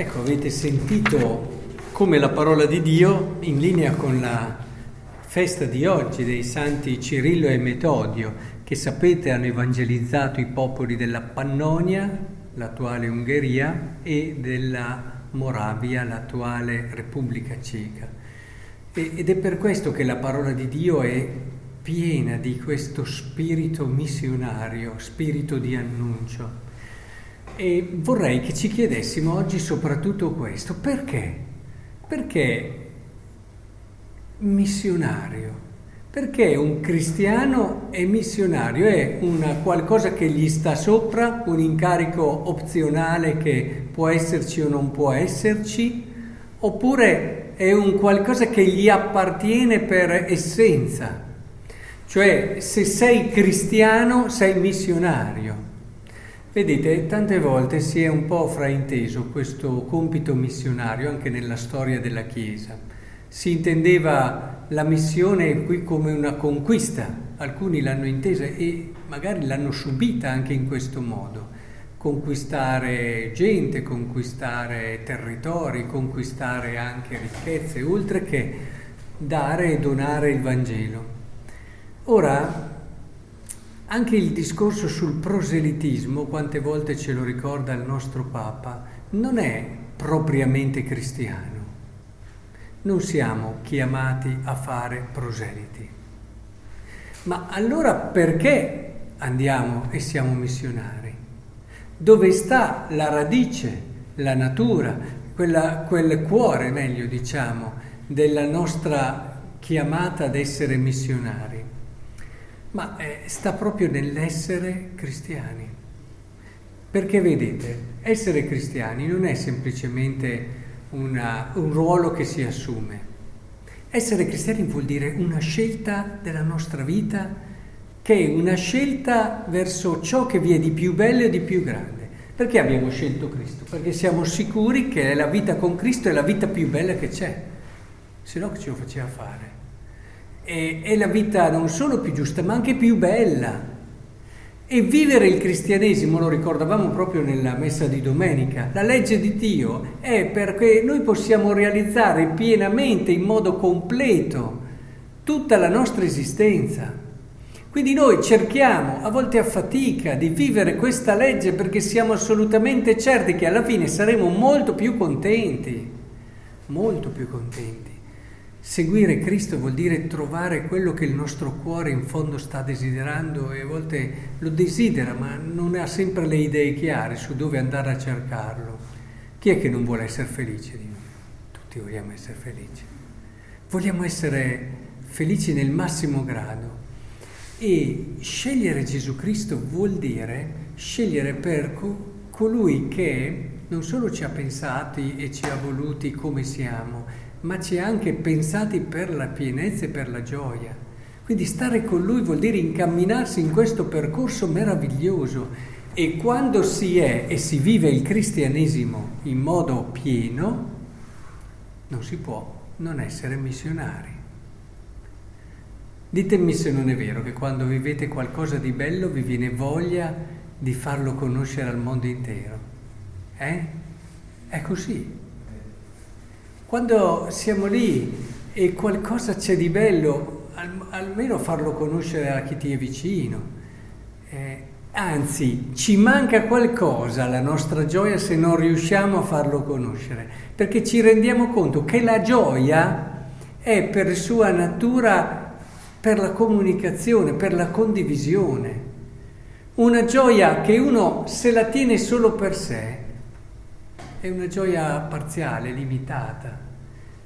Ecco, avete sentito come la parola di Dio, in linea con la festa di oggi dei santi Cirillo e Metodio, che sapete hanno evangelizzato i popoli della Pannonia, l'attuale Ungheria, e della Moravia, l'attuale Repubblica Ceca. ed è per questo che la parola di Dio è piena di questo spirito missionario, spirito di annuncio. E vorrei che ci chiedessimo oggi soprattutto questo, perché? Perché missionario? Perché un cristiano è missionario? È una qualcosa che gli sta sopra, un incarico opzionale che può esserci o non può esserci? Oppure è un qualcosa che gli appartiene per essenza? Cioè, se sei cristiano, sei missionario. Vedete, tante volte si è un po' frainteso questo compito missionario anche nella storia della Chiesa. Si intendeva la missione qui come una conquista, alcuni l'hanno intesa e magari l'hanno subita anche in questo modo. Conquistare gente, conquistare territori, conquistare anche ricchezze, oltre che dare e donare il Vangelo. Ora, anche il discorso sul proselitismo, quante volte ce lo ricorda il nostro Papa, non è propriamente cristiano. Non siamo chiamati a fare proseliti. Ma allora perché andiamo e siamo missionari? Dove sta la radice, la natura, quella, quel cuore, meglio diciamo, della nostra chiamata ad essere missionari? Ma eh, sta proprio nell'essere cristiani. Perché vedete, essere cristiani non è semplicemente una, un ruolo che si assume. Essere cristiani vuol dire una scelta della nostra vita che è una scelta verso ciò che vi è di più bello e di più grande. Perché abbiamo scelto Cristo? Perché siamo sicuri che la vita con Cristo è la vita più bella che c'è, se no che ce lo faceva fare è, è la vita non solo più giusta, ma anche più bella. E vivere il cristianesimo, lo ricordavamo proprio nella messa di domenica, la legge di Dio è perché noi possiamo realizzare pienamente, in modo completo, tutta la nostra esistenza. Quindi noi cerchiamo, a volte a fatica, di vivere questa legge perché siamo assolutamente certi che alla fine saremo molto più contenti, molto più contenti. Seguire Cristo vuol dire trovare quello che il nostro cuore in fondo sta desiderando e a volte lo desidera, ma non ha sempre le idee chiare su dove andare a cercarlo. Chi è che non vuole essere felice di noi? Tutti vogliamo essere felici. Vogliamo essere felici nel massimo grado. E scegliere Gesù Cristo vuol dire scegliere per colui che non solo ci ha pensati e ci ha voluti come siamo, ma ci ha anche pensati per la pienezza e per la gioia. Quindi stare con lui vuol dire incamminarsi in questo percorso meraviglioso e quando si è e si vive il cristianesimo in modo pieno, non si può non essere missionari. Ditemi se non è vero che quando vivete qualcosa di bello vi viene voglia di farlo conoscere al mondo intero. Eh? È così. Quando siamo lì e qualcosa c'è di bello, al, almeno farlo conoscere a chi ti è vicino. Eh, anzi, ci manca qualcosa alla nostra gioia se non riusciamo a farlo conoscere, perché ci rendiamo conto che la gioia è per sua natura per la comunicazione, per la condivisione. Una gioia che uno se la tiene solo per sé è una gioia parziale, limitata.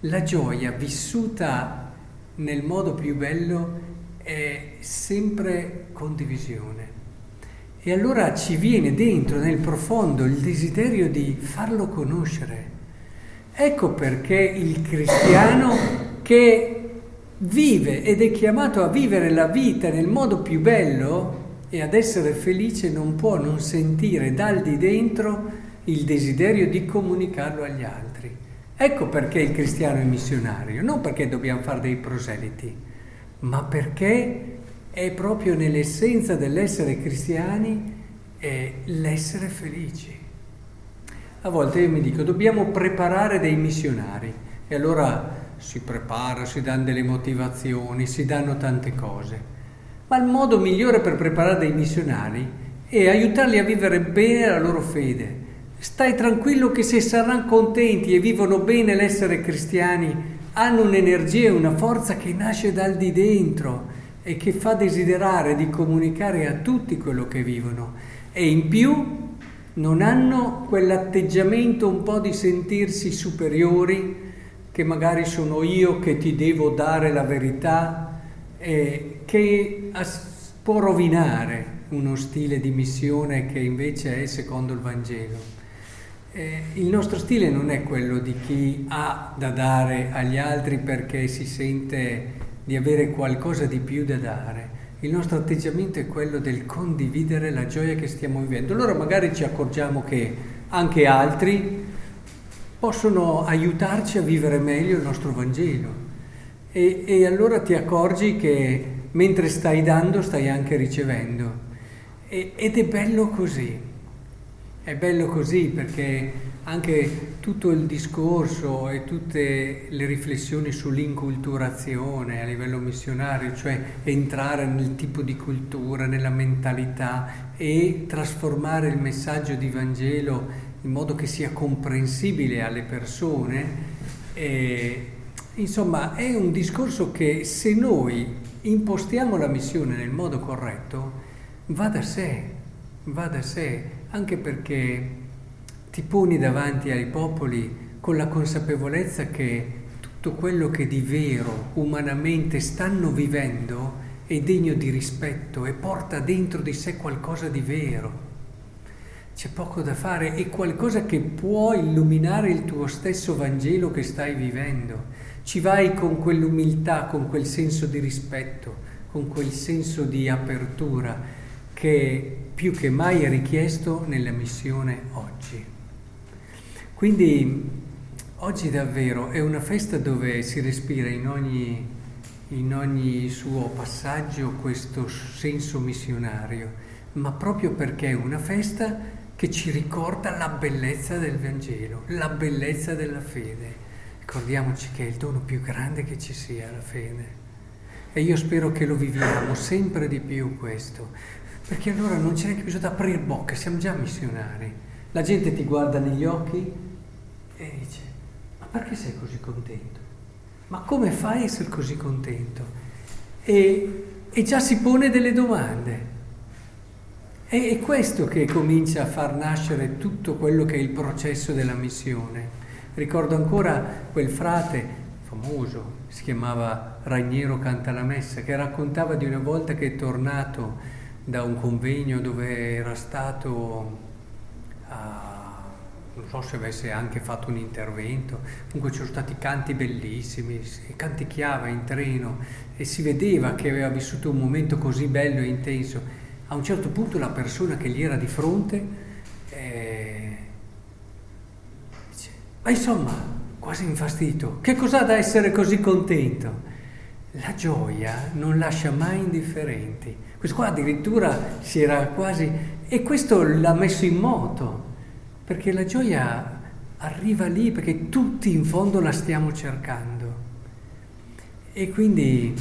La gioia vissuta nel modo più bello è sempre condivisione. E allora ci viene dentro, nel profondo, il desiderio di farlo conoscere. Ecco perché il cristiano che vive ed è chiamato a vivere la vita nel modo più bello e ad essere felice non può non sentire dal di dentro il desiderio di comunicarlo agli altri. Ecco perché il cristiano è missionario, non perché dobbiamo fare dei proseliti, ma perché è proprio nell'essenza dell'essere cristiani l'essere felici. A volte io mi dico, dobbiamo preparare dei missionari e allora si prepara, si danno delle motivazioni, si danno tante cose. Ma il modo migliore per preparare dei missionari è aiutarli a vivere bene la loro fede. Stai tranquillo che se saranno contenti e vivono bene l'essere cristiani, hanno un'energia e una forza che nasce dal di dentro e che fa desiderare di comunicare a tutti quello che vivono. E in più non hanno quell'atteggiamento un po' di sentirsi superiori, che magari sono io che ti devo dare la verità, eh, che può rovinare uno stile di missione che invece è secondo il Vangelo. Eh, il nostro stile non è quello di chi ha da dare agli altri perché si sente di avere qualcosa di più da dare. Il nostro atteggiamento è quello del condividere la gioia che stiamo vivendo. Allora magari ci accorgiamo che anche altri possono aiutarci a vivere meglio il nostro Vangelo. E, e allora ti accorgi che mentre stai dando stai anche ricevendo. E, ed è bello così. È bello così perché anche tutto il discorso e tutte le riflessioni sull'inculturazione a livello missionario, cioè entrare nel tipo di cultura, nella mentalità e trasformare il messaggio di Vangelo in modo che sia comprensibile alle persone, e, insomma è un discorso che se noi impostiamo la missione nel modo corretto, va da sé, va da sé anche perché ti poni davanti ai popoli con la consapevolezza che tutto quello che di vero umanamente stanno vivendo è degno di rispetto e porta dentro di sé qualcosa di vero. C'è poco da fare, è qualcosa che può illuminare il tuo stesso Vangelo che stai vivendo. Ci vai con quell'umiltà, con quel senso di rispetto, con quel senso di apertura che più che mai è richiesto nella missione oggi. Quindi oggi davvero è una festa dove si respira in ogni, in ogni suo passaggio questo senso missionario, ma proprio perché è una festa che ci ricorda la bellezza del Vangelo, la bellezza della fede. Ricordiamoci che è il dono più grande che ci sia, la fede. E io spero che lo viviamo sempre di più questo, perché allora non c'è neanche bisogno di aprire bocca, siamo già missionari. La gente ti guarda negli occhi e dice, ma perché sei così contento? Ma come fai a essere così contento? E, e già si pone delle domande. E è questo che comincia a far nascere tutto quello che è il processo della missione. Ricordo ancora quel frate famoso, si chiamava Raniero Cantalamessa, che raccontava di una volta che è tornato da un convegno dove era stato, a, non so se avesse anche fatto un intervento, comunque ci sono stati canti bellissimi, canticchiava in treno e si vedeva che aveva vissuto un momento così bello e intenso. A un certo punto la persona che gli era di fronte eh, dice, ma insomma, quasi infastidito, che cos'ha da essere così contento? La gioia non lascia mai indifferenti. Questo qua addirittura si era quasi... e questo l'ha messo in moto, perché la gioia arriva lì perché tutti in fondo la stiamo cercando. E quindi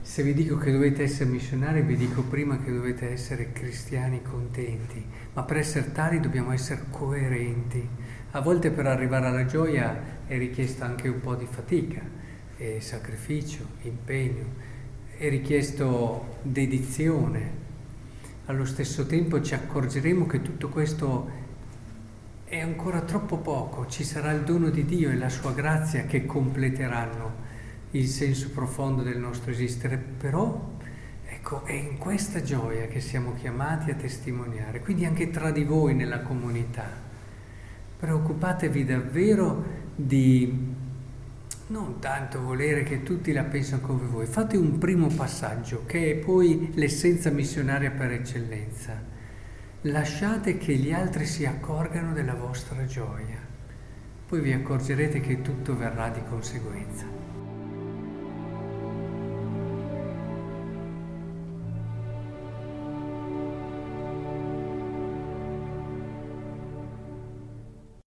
se vi dico che dovete essere missionari, vi dico prima che dovete essere cristiani contenti, ma per essere tali dobbiamo essere coerenti. A volte per arrivare alla gioia è richiesta anche un po' di fatica è sacrificio, impegno, è richiesto dedizione. Allo stesso tempo ci accorgeremo che tutto questo è ancora troppo poco, ci sarà il dono di Dio e la sua grazia che completeranno il senso profondo del nostro esistere, però ecco, è in questa gioia che siamo chiamati a testimoniare, quindi anche tra di voi nella comunità. Preoccupatevi davvero di non tanto volere che tutti la pensano come voi, fate un primo passaggio che è poi l'essenza missionaria per eccellenza. Lasciate che gli altri si accorgano della vostra gioia, poi vi accorgerete che tutto verrà di conseguenza.